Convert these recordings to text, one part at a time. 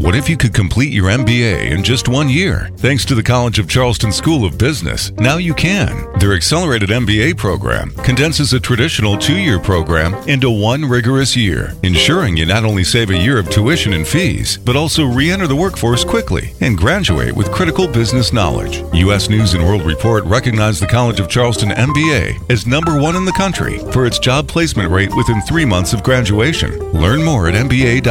What if you could complete your MBA in just one year? Thanks to the College of Charleston School of Business, now you can. Their accelerated MBA program condenses a traditional two year program into one rigorous year, ensuring you not only save a year of tuition and fees, but also re enter the workforce quickly and graduate with critical business knowledge. U.S. News and World Report recognized the College of Charleston MBA as number one in the country for its job placement rate within three months of graduation. Learn more at mba.cofc.edu.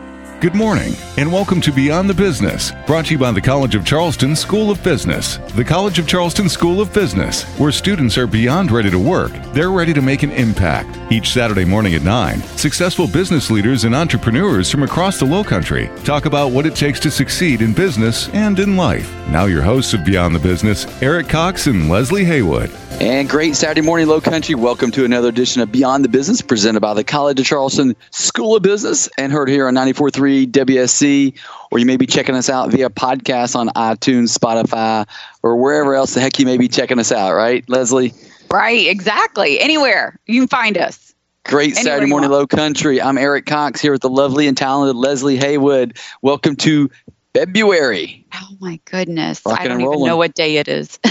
Good morning, and welcome to Beyond the Business, brought to you by the College of Charleston School of Business. The College of Charleston School of Business, where students are beyond ready to work, they're ready to make an impact. Each Saturday morning at 9, successful business leaders and entrepreneurs from across the Low Country talk about what it takes to succeed in business and in life. Now, your hosts of Beyond the Business, Eric Cox and Leslie Haywood. And great Saturday morning, Low Country. Welcome to another edition of Beyond the Business, presented by the College of Charleston School of Business and heard here on 94.3 WSC. Or you may be checking us out via podcast on iTunes, Spotify, or wherever else the heck you may be checking us out, right, Leslie? Right, exactly. Anywhere you can find us. Great Anywhere Saturday morning. Low Country. I'm Eric Cox here with the lovely and talented Leslie Haywood. Welcome to February. Oh my goodness. Rocking I don't even know what day it is.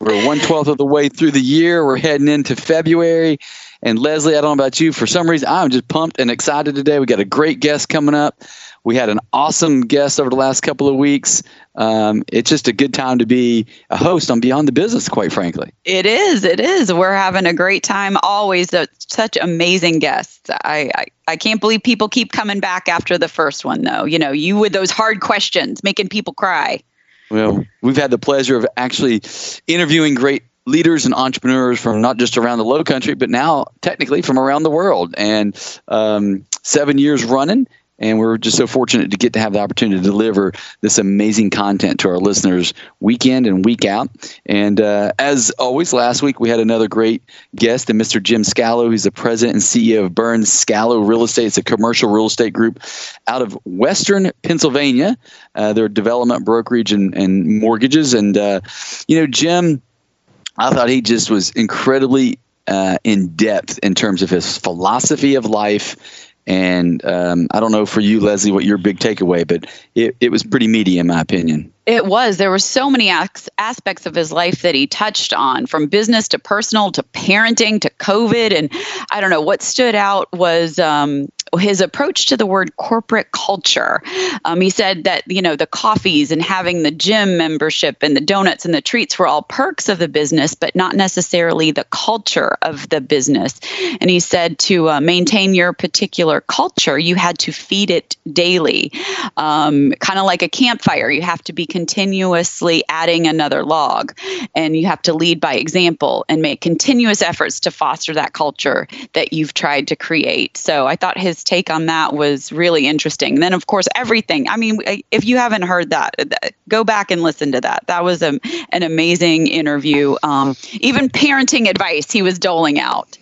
We're one twelfth of the way through the year. We're heading into February. And Leslie, I don't know about you. For some reason, I'm just pumped and excited today. We got a great guest coming up. We had an awesome guest over the last couple of weeks. Um, it's just a good time to be a host on Beyond the Business, quite frankly. it is. It is. We're having a great time always. Such amazing guests. I, I I can't believe people keep coming back after the first one though. You know, you with those hard questions making people cry. Well, we've had the pleasure of actually interviewing great leaders and entrepreneurs from not just around the low country, but now technically from around the world. And um, seven years running. And we're just so fortunate to get to have the opportunity to deliver this amazing content to our listeners week in and week out. And uh, as always, last week we had another great guest, and Mr. Jim Scalo, who's the president and CEO of Burns Scalo Real Estate. It's a commercial real estate group out of Western Pennsylvania. Uh, they're development brokerage and, and mortgages. And, uh, you know, Jim, I thought he just was incredibly uh, in depth in terms of his philosophy of life. And um, I don't know for you, Leslie, what your big takeaway, but it, it was pretty meaty in my opinion. It was. There were so many as- aspects of his life that he touched on, from business to personal to parenting to COVID. And I don't know what stood out was um, his approach to the word corporate culture. Um, he said that you know the coffees and having the gym membership and the donuts and the treats were all perks of the business, but not necessarily the culture of the business. And he said to uh, maintain your particular culture, you had to feed it daily, um, kind of like a campfire. You have to be continuously adding another log, and you have to lead by example and make continuous efforts to foster that culture that you've tried to create. So I thought his take on that was really interesting. And then, of course, everything. I mean, if you haven't heard that, that- go back and listen to that. That was a, an amazing interview. Um, even parenting advice he was doling out.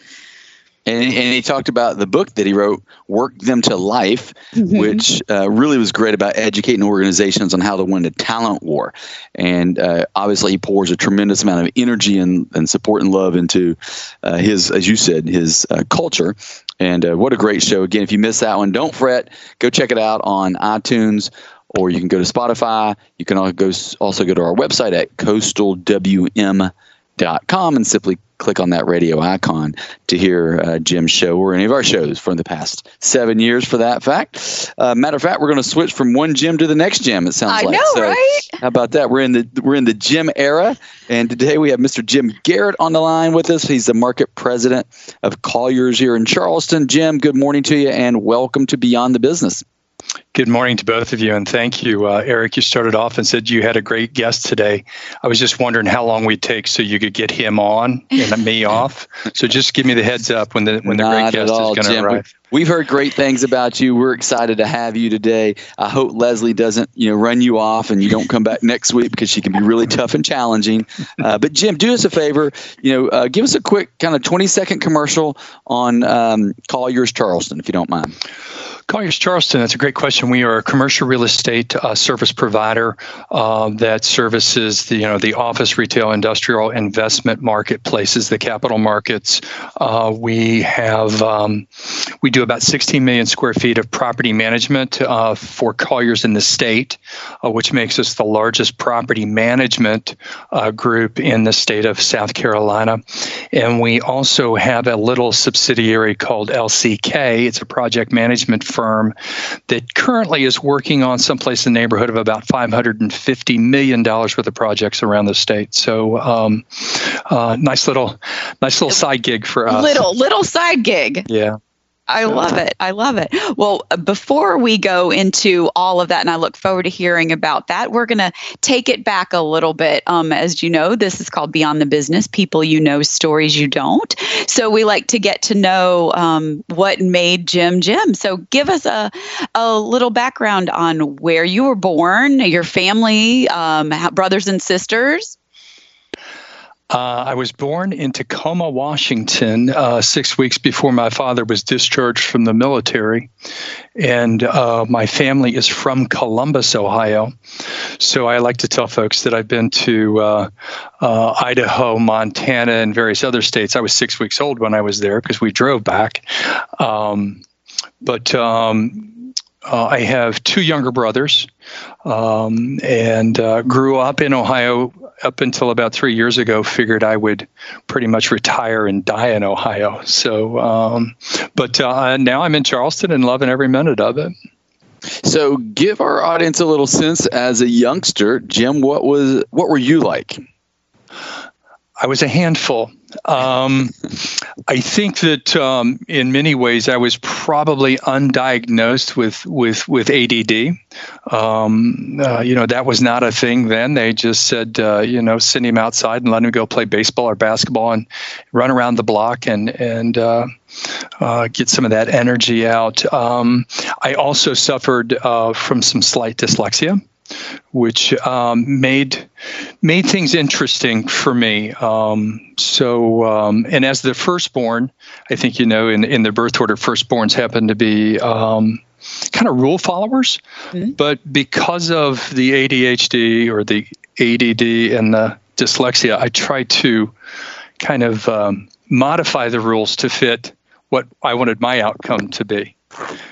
And, and he talked about the book that he wrote, Work Them to Life, which uh, really was great about educating organizations on how to win a talent war. And uh, obviously, he pours a tremendous amount of energy and, and support and love into uh, his, as you said, his uh, culture. And uh, what a great show. Again, if you missed that one, don't fret. Go check it out on iTunes or you can go to Spotify. You can also go, also go to our website at coastalwm.com and simply click on that radio icon to hear uh, Jim's show or any of our shows from the past seven years for that fact. Uh, matter of fact, we're going to switch from one gym to the next gym, it sounds I like. know, right? How about that? We're in the we're in the gym era, and today we have Mr. Jim Garrett on the line with us. He's the market president of Colliers here in Charleston. Jim, good morning to you, and welcome to Beyond the Business. Good morning to both of you, and thank you, uh, Eric. You started off and said you had a great guest today. I was just wondering how long we'd take so you could get him on and me off. So just give me the heads up when the when the Not great guest all, is going to arrive. We've heard great things about you. We're excited to have you today. I hope Leslie doesn't, you know, run you off and you don't come back next week because she can be really tough and challenging. Uh, but Jim, do us a favor. You know, uh, give us a quick kind of twenty second commercial on um, Colliers Charleston, if you don't mind. Colliers Charleston, that's a great question. We are a commercial real estate uh, service provider uh, that services the you know the office, retail, industrial, investment marketplaces, the capital markets. Uh, we have um, we do about 16 million square feet of property management uh, for Colliers in the state, uh, which makes us the largest property management uh, group in the state of South Carolina. And we also have a little subsidiary called LCK. It's a project management firm that currently is working on someplace in the neighborhood of about $550 million worth of projects around the state. So, um, uh, nice little, nice little side gig for us. Little little side gig. Yeah. I love it. I love it. Well, before we go into all of that, and I look forward to hearing about that, we're going to take it back a little bit. Um, as you know, this is called Beyond the Business People You Know, Stories You Don't. So we like to get to know um, what made Jim Jim. So give us a, a little background on where you were born, your family, um, brothers and sisters. Uh, I was born in Tacoma, Washington, uh, six weeks before my father was discharged from the military. And uh, my family is from Columbus, Ohio. So I like to tell folks that I've been to uh, uh, Idaho, Montana, and various other states. I was six weeks old when I was there because we drove back. Um, but um, uh, I have two younger brothers um, and grew up in Ohio up until about three years ago, figured I would pretty much retire and die in Ohio. So, um, but uh, now I'm in Charleston and loving every minute of it. So, give our audience a little sense as a youngster, Jim. What was what were you like? I was a handful. Um, I think that um, in many ways I was probably undiagnosed with with with ADD. Um, uh, you know that was not a thing then. They just said uh, you know send him outside and let him go play baseball or basketball and run around the block and and uh, uh get some of that energy out. Um, I also suffered uh, from some slight dyslexia which um, made made things interesting for me. Um, so, um, and as the firstborn, I think you know, in in the birth order, firstborns happen to be um, kind of rule followers, mm-hmm. but because of the ADHD or the ADD and the dyslexia, I try to kind of um, modify the rules to fit what I wanted my outcome to be.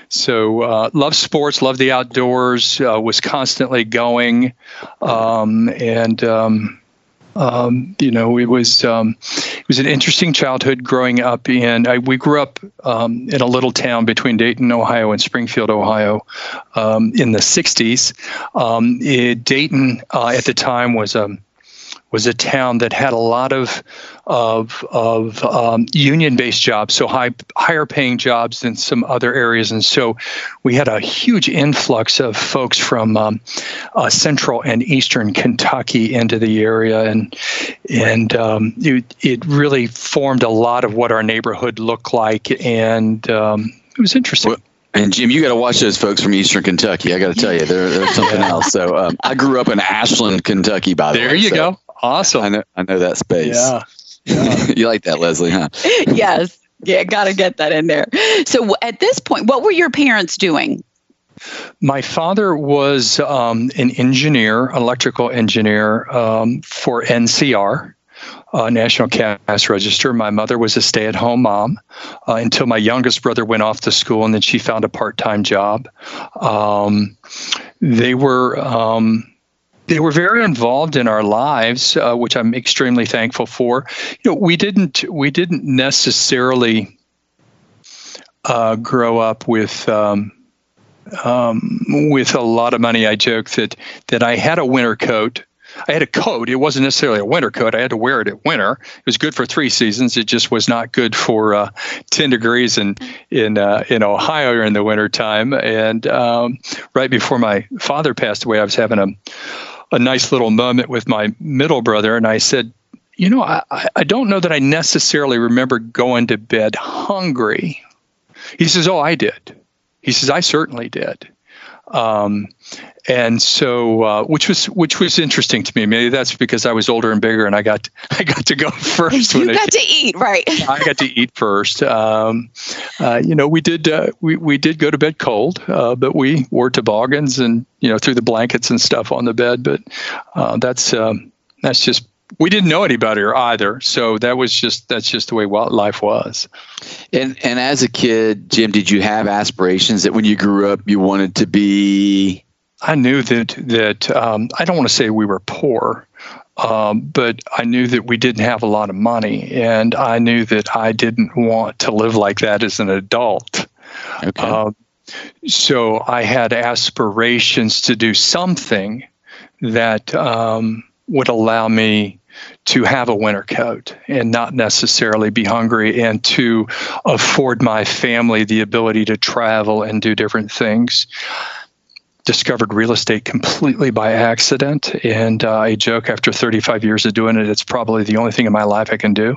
So uh, love sports, love the outdoors, uh, was constantly going, um, and um, um, you know it was um, it was an interesting childhood growing up in. I, we grew up um, in a little town between Dayton, Ohio, and Springfield, Ohio, um, in the '60s. It, Dayton uh, at the time was a was a town that had a lot of of, of um, union-based jobs, so high higher paying jobs than some other areas, and so we had a huge influx of folks from um, uh, central and eastern Kentucky into the area, and and um, it, it really formed a lot of what our neighborhood looked like, and um, it was interesting. Well, and Jim, you got to watch those folks from Eastern Kentucky. I got to tell you, they're, they're something else. So um, I grew up in Ashland, Kentucky. By the there way, there you so go. Awesome. I know. I know that space. Yeah. Yeah. you like that, Leslie? Huh? yes. Yeah. Got to get that in there. So at this point, what were your parents doing? My father was um, an engineer, electrical engineer um, for NCR, uh, National Cash Register. My mother was a stay at home mom uh, until my youngest brother went off to school and then she found a part time job. Um, they were. Um, they were very involved in our lives, uh, which I'm extremely thankful for. You know, we didn't we didn't necessarily uh, grow up with um, um, with a lot of money. I joke that that I had a winter coat I had a coat. It wasn't necessarily a winter coat. I had to wear it at winter. It was good for three seasons. It just was not good for uh, 10 degrees in in uh, in Ohio in the wintertime. And um, right before my father passed away, I was having a a nice little moment with my middle brother, and I said, you know, I, I don't know that I necessarily remember going to bed hungry. He says, Oh, I did. He says, I certainly did. Um, and so, uh, which was which was interesting to me. Maybe that's because I was older and bigger, and I got I got to go first. You got to eat, right? I got to eat first. Um, uh, you know, we did uh, we we did go to bed cold, uh, but we wore toboggans and you know threw the blankets and stuff on the bed. But uh, that's um, that's just we didn't know any better either. So that was just that's just the way life was. And and as a kid, Jim, did you have aspirations that when you grew up you wanted to be? I knew that that um, I don't want to say we were poor, um, but I knew that we didn't have a lot of money, and I knew that I didn't want to live like that as an adult. Okay. Um, so I had aspirations to do something that um, would allow me to have a winter coat and not necessarily be hungry and to afford my family the ability to travel and do different things. Discovered real estate completely by accident, and uh, I joke after 35 years of doing it, it's probably the only thing in my life I can do.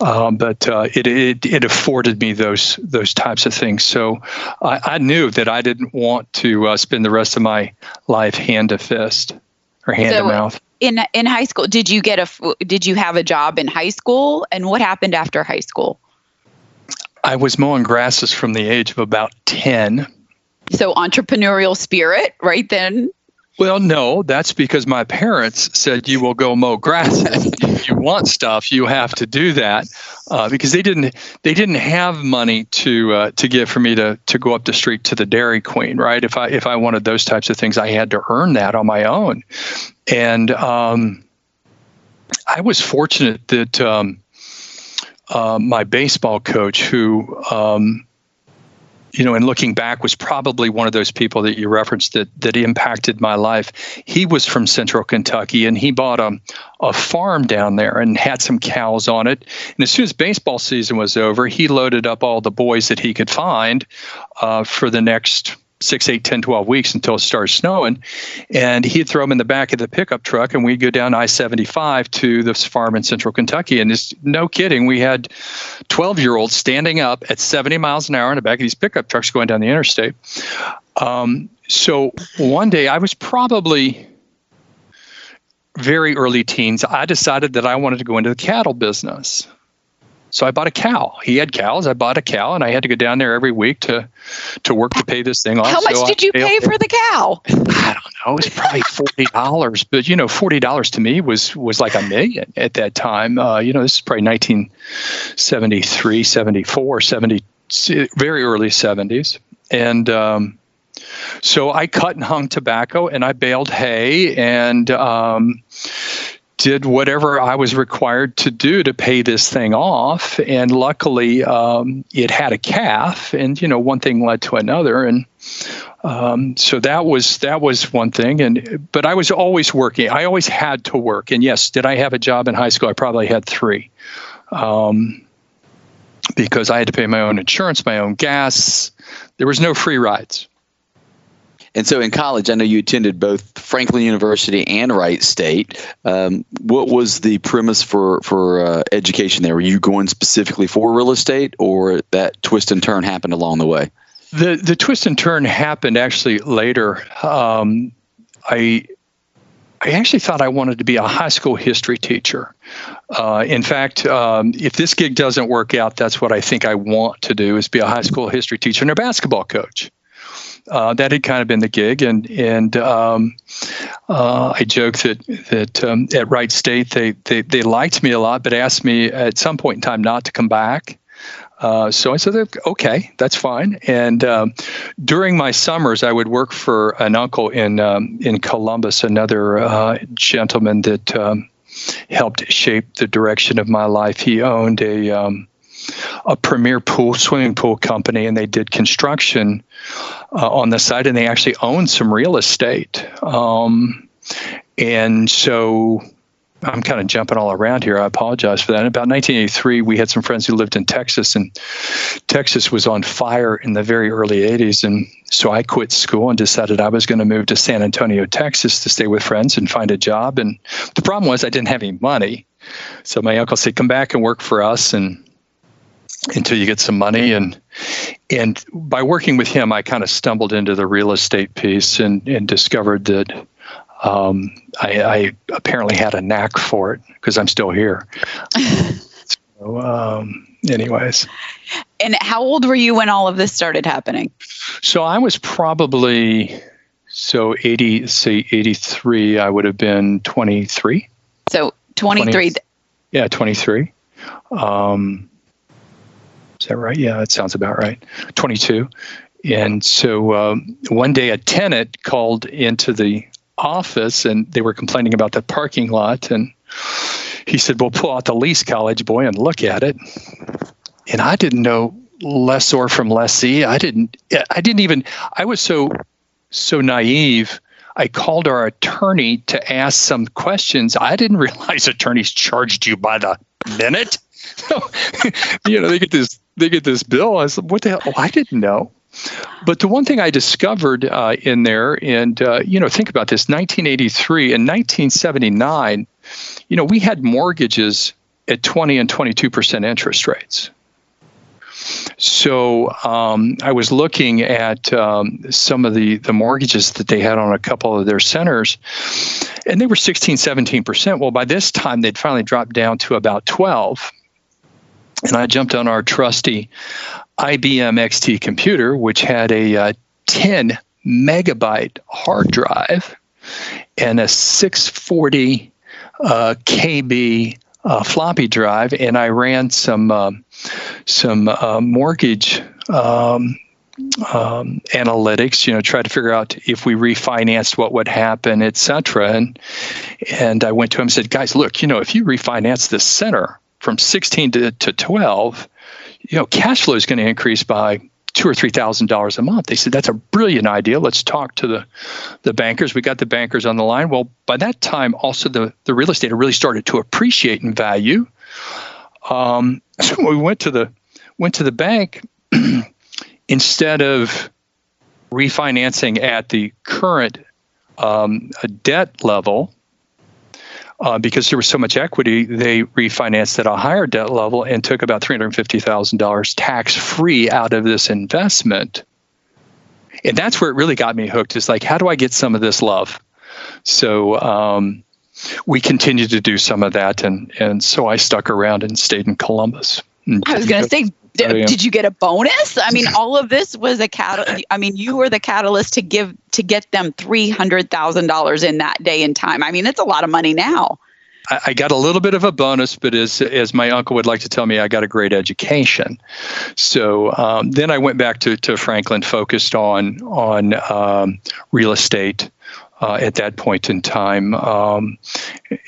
Um, but uh, it, it, it afforded me those those types of things. So I, I knew that I didn't want to uh, spend the rest of my life hand to fist or hand so, to mouth in in high school did you get a did you have a job in high school? And what happened after high school? I was mowing grasses from the age of about 10 so entrepreneurial spirit right then well, no, that's because my parents said you will go mow grass. if you want stuff, you have to do that uh, because they didn't they didn't have money to uh, to give for me to to go up the street to the Dairy Queen, right? If I if I wanted those types of things, I had to earn that on my own, and um, I was fortunate that um, uh, my baseball coach, who um, you know, and looking back, was probably one of those people that you referenced that that impacted my life. He was from Central Kentucky, and he bought a a farm down there and had some cows on it. And as soon as baseball season was over, he loaded up all the boys that he could find uh, for the next six, eight, 10, 12 weeks until it started snowing. And he'd throw them in the back of the pickup truck and we'd go down I 75 to this farm in central Kentucky. And just no kidding, we had 12 year olds standing up at 70 miles an hour in the back of these pickup trucks going down the interstate. Um, so one day I was probably very early teens. I decided that I wanted to go into the cattle business. So I bought a cow. He had cows. I bought a cow, and I had to go down there every week to to work to pay this thing off. How much so did you pay for the cow? I don't know. It was probably forty dollars, but you know, forty dollars to me was was like a million at that time. Uh, you know, this is probably 1973, 74, 70, very early 70s, and. Um, so I cut and hung tobacco and I baled hay and um, did whatever I was required to do to pay this thing off. And luckily, um, it had a calf, and you know, one thing led to another, and um, so that was that was one thing. And but I was always working. I always had to work. And yes, did I have a job in high school? I probably had three. Um, because I had to pay my own insurance, my own gas. There was no free rides. And so in college, I know you attended both Franklin University and Wright State. Um, what was the premise for for uh, education there? Were you going specifically for real estate, or that twist and turn happened along the way? The the twist and turn happened actually later. Um, I I actually thought I wanted to be a high school history teacher. Uh, in fact, um, if this gig doesn't work out, that's what I think I want to do: is be a high school history teacher and a basketball coach uh, that had kind of been the gig, and and um, uh, I joke that that um, at Wright State they, they they liked me a lot, but asked me at some point in time not to come back. Uh, so I said, okay, that's fine. And um, during my summers, I would work for an uncle in um, in Columbus, another uh, gentleman that um, helped shape the direction of my life. He owned a um, a premier pool swimming pool company, and they did construction uh, on the site, and they actually owned some real estate. Um, and so I'm kind of jumping all around here. I apologize for that. In about 1983, we had some friends who lived in Texas, and Texas was on fire in the very early 80s. And so I quit school and decided I was going to move to San Antonio, Texas to stay with friends and find a job. And the problem was I didn't have any money. So my uncle said, Come back and work for us and until you get some money and and by working with him I kind of stumbled into the real estate piece and, and discovered that um, I, I, apparently had a knack for it because I'm still here. so, um, anyways. And how old were you when all of this started happening? So I was probably so 80 say 83 I would have been 23. So 23 20, Yeah, 23. Um, is that right? Yeah, that sounds about right. 22. And so um, one day a tenant called into the office and they were complaining about the parking lot. And he said, Well, pull out the lease college boy and look at it. And I didn't know lessor from lessee. I didn't, I didn't even, I was so, so naive. I called our attorney to ask some questions. I didn't realize attorneys charged you by the minute. you know, they get this, they get this bill. I said, what the hell? Oh, I didn't know. But the one thing I discovered uh, in there, and uh, you know, think about this: 1983 and 1979, you know, we had mortgages at 20 and 22 percent interest rates. So um, I was looking at um, some of the, the mortgages that they had on a couple of their centers, and they were 16, 17 percent. Well, by this time, they'd finally dropped down to about 12. And I jumped on our trusty IBM XT computer, which had a uh, 10 megabyte hard drive and a 640 uh, KB uh, floppy drive, and I ran some um, some uh, mortgage um, um, analytics. You know, try to figure out if we refinanced, what would happen, etc. And and I went to him and said, guys, look, you know, if you refinance this center from 16 to, to 12, you know, cash flow is going to increase by two or three thousand dollars a month. They said that's a brilliant idea. Let's talk to the the bankers. We got the bankers on the line. Well, by that time, also the the real estate had really started to appreciate in value. Um, so we went to the went to the bank instead of refinancing at the current um, debt level uh, because there was so much equity, they refinanced at a higher debt level and took about $350,000 tax free out of this investment. And that's where it really got me hooked is like, how do I get some of this love? So um, we continued to do some of that. And, and so I stuck around and stayed in Columbus. I was going to say, did, did, you get a bonus? I mean, all of this was a catalyst. I mean, you were the catalyst to give to get them three hundred thousand dollars in that day and time. I mean, it's a lot of money now. I, I got a little bit of a bonus, but as as my uncle would like to tell me, I got a great education. So um, then I went back to to Franklin, focused on on um, real estate. Uh, at that point in time. Um,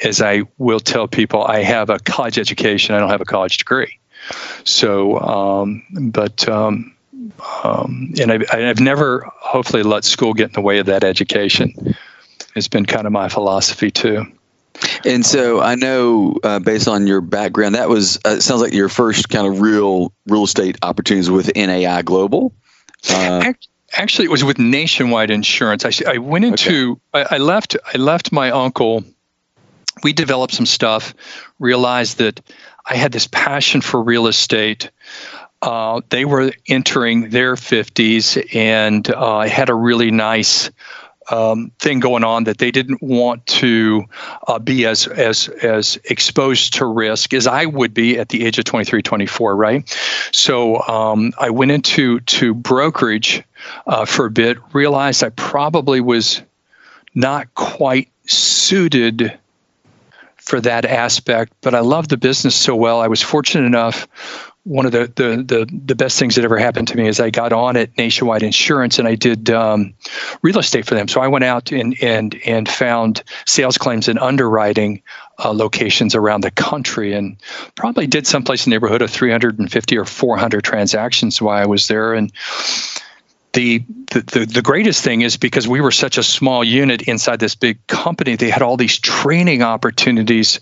as I will tell people, I have a college education. I don't have a college degree. So, um, but um, um, and I've, I've never hopefully let school get in the way of that education. It's been kind of my philosophy too. And so I know, uh, based on your background, that was uh, sounds like your first kind of real real estate opportunities with NAI Global. Uh, Actually, it was with Nationwide Insurance. I, I went into, okay. I, I left, I left my uncle. We developed some stuff, realized that I had this passion for real estate. Uh, they were entering their 50s and uh, had a really nice um, thing going on that they didn't want to uh, be as as as exposed to risk as I would be at the age of 23, 24, right? So um, I went into to brokerage uh, for a bit, realized I probably was not quite suited for that aspect. But I love the business so well. I was fortunate enough. One of the, the the the best things that ever happened to me is I got on at Nationwide Insurance and I did um, real estate for them. So I went out and and and found sales claims and underwriting uh, locations around the country and probably did someplace in the neighborhood of 350 or 400 transactions while I was there and the, the the greatest thing is because we were such a small unit inside this big company, they had all these training opportunities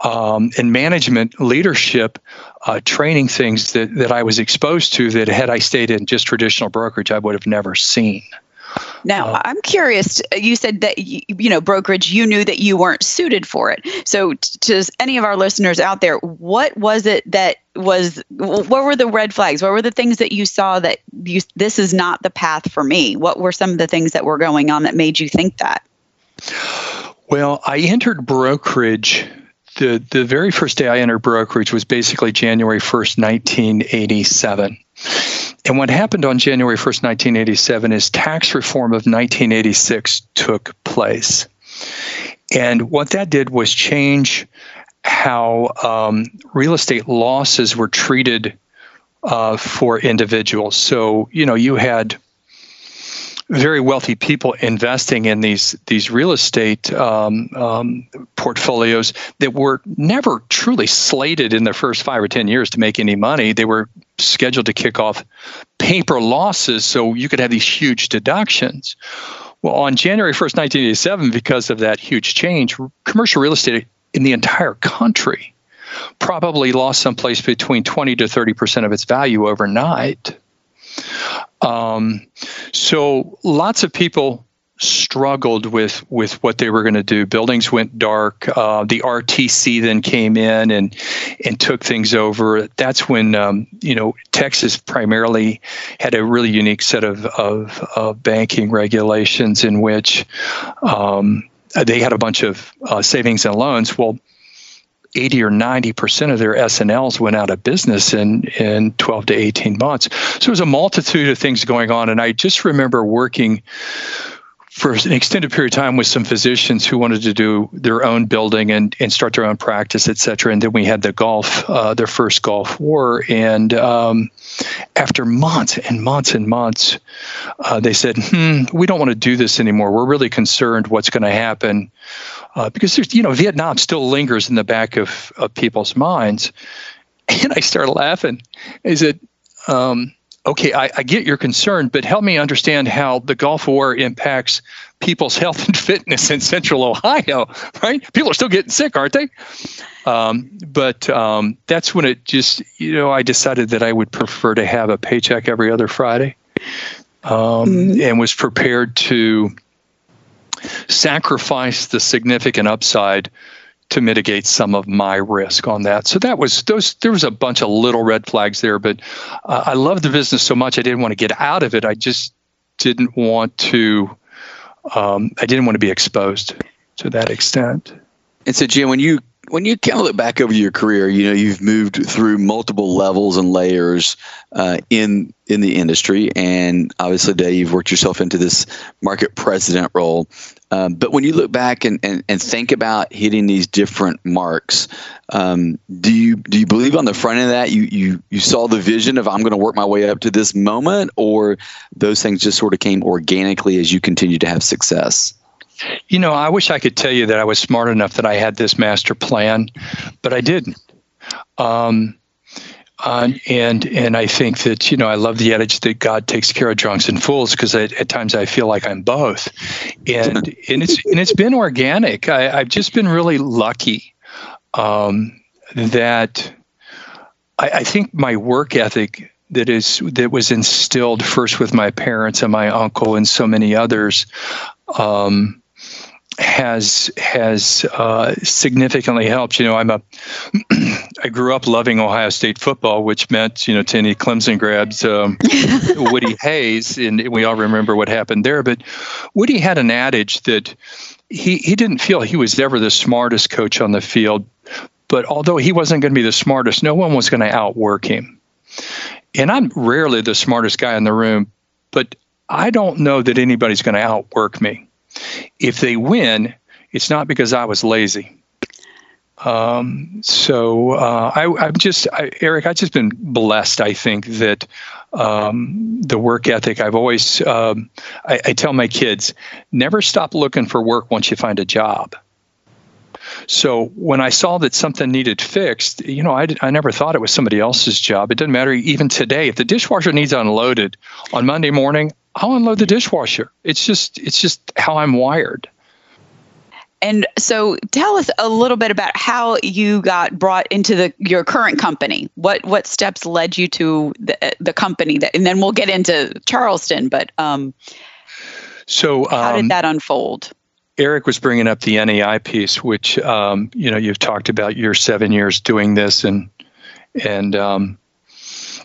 um, and management leadership uh, training things that, that I was exposed to that had I stayed in just traditional brokerage, I would have never seen. Now, uh, I'm curious. You said that you, you, know brokerage. You knew that you weren't suited for it. So, to any of our listeners out there, what was it that was? What were the red flags? What were the things that you saw that you this is not the path for me? What were some of the things that were going on that made you think that? Well, I entered brokerage the the very first day I entered brokerage was basically January 1st, 1987. And what happened on January 1st, 1987 is tax reform of 1986 took place. And what that did was change how um, real estate losses were treated uh, for individuals. So, you know, you had very wealthy people investing in these these real estate um, um, portfolios that were never truly slated in the first five or ten years to make any money. They were scheduled to kick off paper losses, so you could have these huge deductions. Well, on January 1st, 1987, because of that huge change, commercial real estate in the entire country probably lost someplace between 20 to 30 percent of its value overnight. Um, so lots of people struggled with with what they were going to do. Buildings went dark. Uh, the RTC then came in and and took things over. That's when um, you know Texas primarily had a really unique set of of, of banking regulations in which um, they had a bunch of uh, savings and loans. Well, 80 or 90 percent of their S&Ls went out of business in, in 12 to 18 months. So there was a multitude of things going on. And I just remember working for an extended period of time with some physicians who wanted to do their own building and, and start their own practice, et cetera. And then we had the Gulf, uh, their first Gulf War. And um, after months and months and months, uh, they said, hmm, we don't want to do this anymore. We're really concerned what's going to happen uh, because there's you know Vietnam still lingers in the back of, of people's minds, and I started laughing. Is it um, okay? I, I get your concern, but help me understand how the Gulf War impacts people's health and fitness in Central Ohio. Right? People are still getting sick, aren't they? Um, but um, that's when it just you know I decided that I would prefer to have a paycheck every other Friday, um, mm-hmm. and was prepared to sacrifice the significant upside to mitigate some of my risk on that. So that was those. There was a bunch of little red flags there, but uh, I love the business so much. I didn't want to get out of it. I just didn't want to. Um, I didn't want to be exposed to that extent. And so, Jim, when you when you kind of look back over your career, you know you've moved through multiple levels and layers uh, in in the industry, and obviously, today you've worked yourself into this market president role. Um, but when you look back and, and, and think about hitting these different marks, um, do you do you believe on the front of that you you you saw the vision of I'm going to work my way up to this moment, or those things just sort of came organically as you continue to have success? You know, I wish I could tell you that I was smart enough that I had this master plan, but I didn't. Um, uh, and and I think that you know I love the adage that God takes care of drunks and fools because at times I feel like I'm both, and and it's and it's been organic. I, have just been really lucky um, that I, I think my work ethic that is that was instilled first with my parents and my uncle and so many others um, has has uh, significantly helped. You know, I'm a I grew up loving Ohio State football, which meant you know to any Clemson grabs um, Woody Hayes, and we all remember what happened there. But Woody had an adage that he he didn't feel he was ever the smartest coach on the field, but although he wasn't going to be the smartest, no one was going to outwork him. And I'm rarely the smartest guy in the room, but I don't know that anybody's going to outwork me. If they win, it's not because I was lazy. Um, so uh, I, am just, I, Eric, I've just been blessed. I think that um, the work ethic, I've always, um, I, I tell my kids, never stop looking for work once you find a job. So when I saw that something needed fixed, you know, I, I never thought it was somebody else's job. It doesn't matter even today. If the dishwasher needs unloaded on Monday morning, I'll unload the dishwasher. It's just it's just how I'm wired. And so tell us a little bit about how you got brought into the your current company. What what steps led you to the, the company that and then we'll get into Charleston, but um, so um, how did um, that unfold? Eric was bringing up the NAI piece, which um, you know you've talked about your seven years doing this, and and um,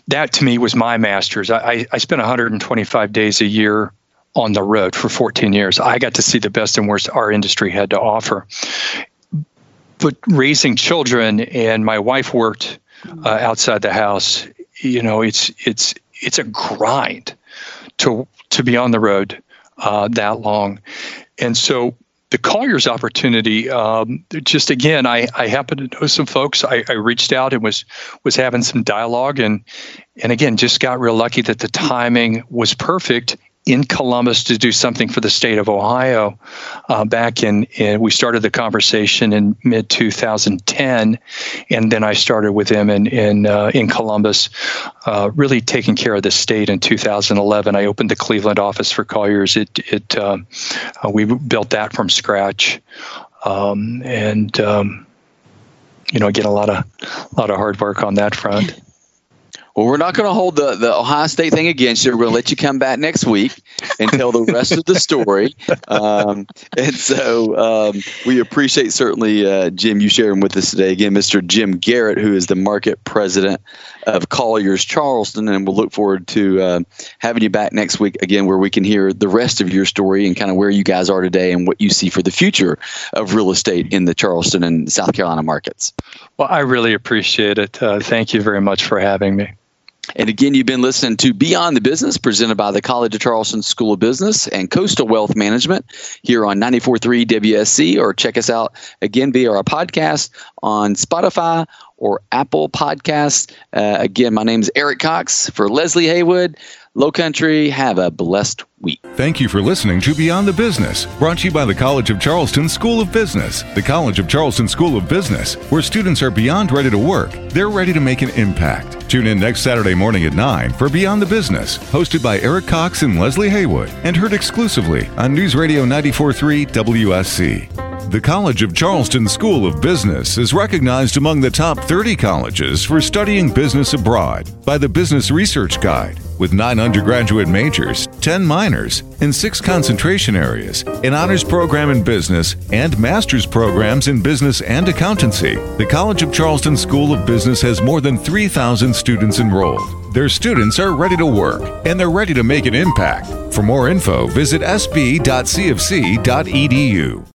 that to me was my master's. I, I spent 125 days a year on the road for 14 years. I got to see the best and worst our industry had to offer. But raising children, and my wife worked uh, outside the house. You know, it's it's it's a grind to to be on the road uh, that long, and so the Colliers opportunity, um, just again, I, I happen to know some folks. I, I, reached out and was was having some dialogue, and and again, just got real lucky that the timing was perfect in Columbus to do something for the state of Ohio. Uh, back in, in, we started the conversation in mid 2010, and then I started with him in in uh, in Columbus, uh, really taking care of the state in 2011. I opened the Cleveland office for Colliers. It it um, uh, we built that from scratch, um, and um, you know, again, a lot of a lot of hard work on that front. Well, we're not going to hold the, the Ohio State thing against you. We're going to let you come back next week and tell the rest of the story. Um, and so um, we appreciate certainly, uh, Jim, you sharing with us today. Again, Mr. Jim Garrett, who is the market president of Colliers Charleston. And we'll look forward to uh, having you back next week again, where we can hear the rest of your story and kind of where you guys are today and what you see for the future of real estate in the Charleston and South Carolina markets. Well, I really appreciate it. Uh, thank you very much for having me. And again, you've been listening to Beyond the Business, presented by the College of Charleston School of Business and Coastal Wealth Management here on 94.3 WSC, or check us out again via our podcast on Spotify or Apple Podcasts. Uh, again, my name is Eric Cox for Leslie Haywood. Low Country, have a blessed week. Thank you for listening to Beyond the Business, brought to you by the College of Charleston School of Business. The College of Charleston School of Business, where students are beyond ready to work, they're ready to make an impact. Tune in next Saturday morning at 9 for Beyond the Business, hosted by Eric Cox and Leslie Haywood, and heard exclusively on News Radio 943 WSC. The College of Charleston School of Business is recognized among the top 30 colleges for studying business abroad by the Business Research Guide. With nine undergraduate majors, 10 minors, and six concentration areas, an honors program in business, and master's programs in business and accountancy, the College of Charleston School of Business has more than 3,000 students enrolled. Their students are ready to work and they're ready to make an impact. For more info, visit sb.cofc.edu.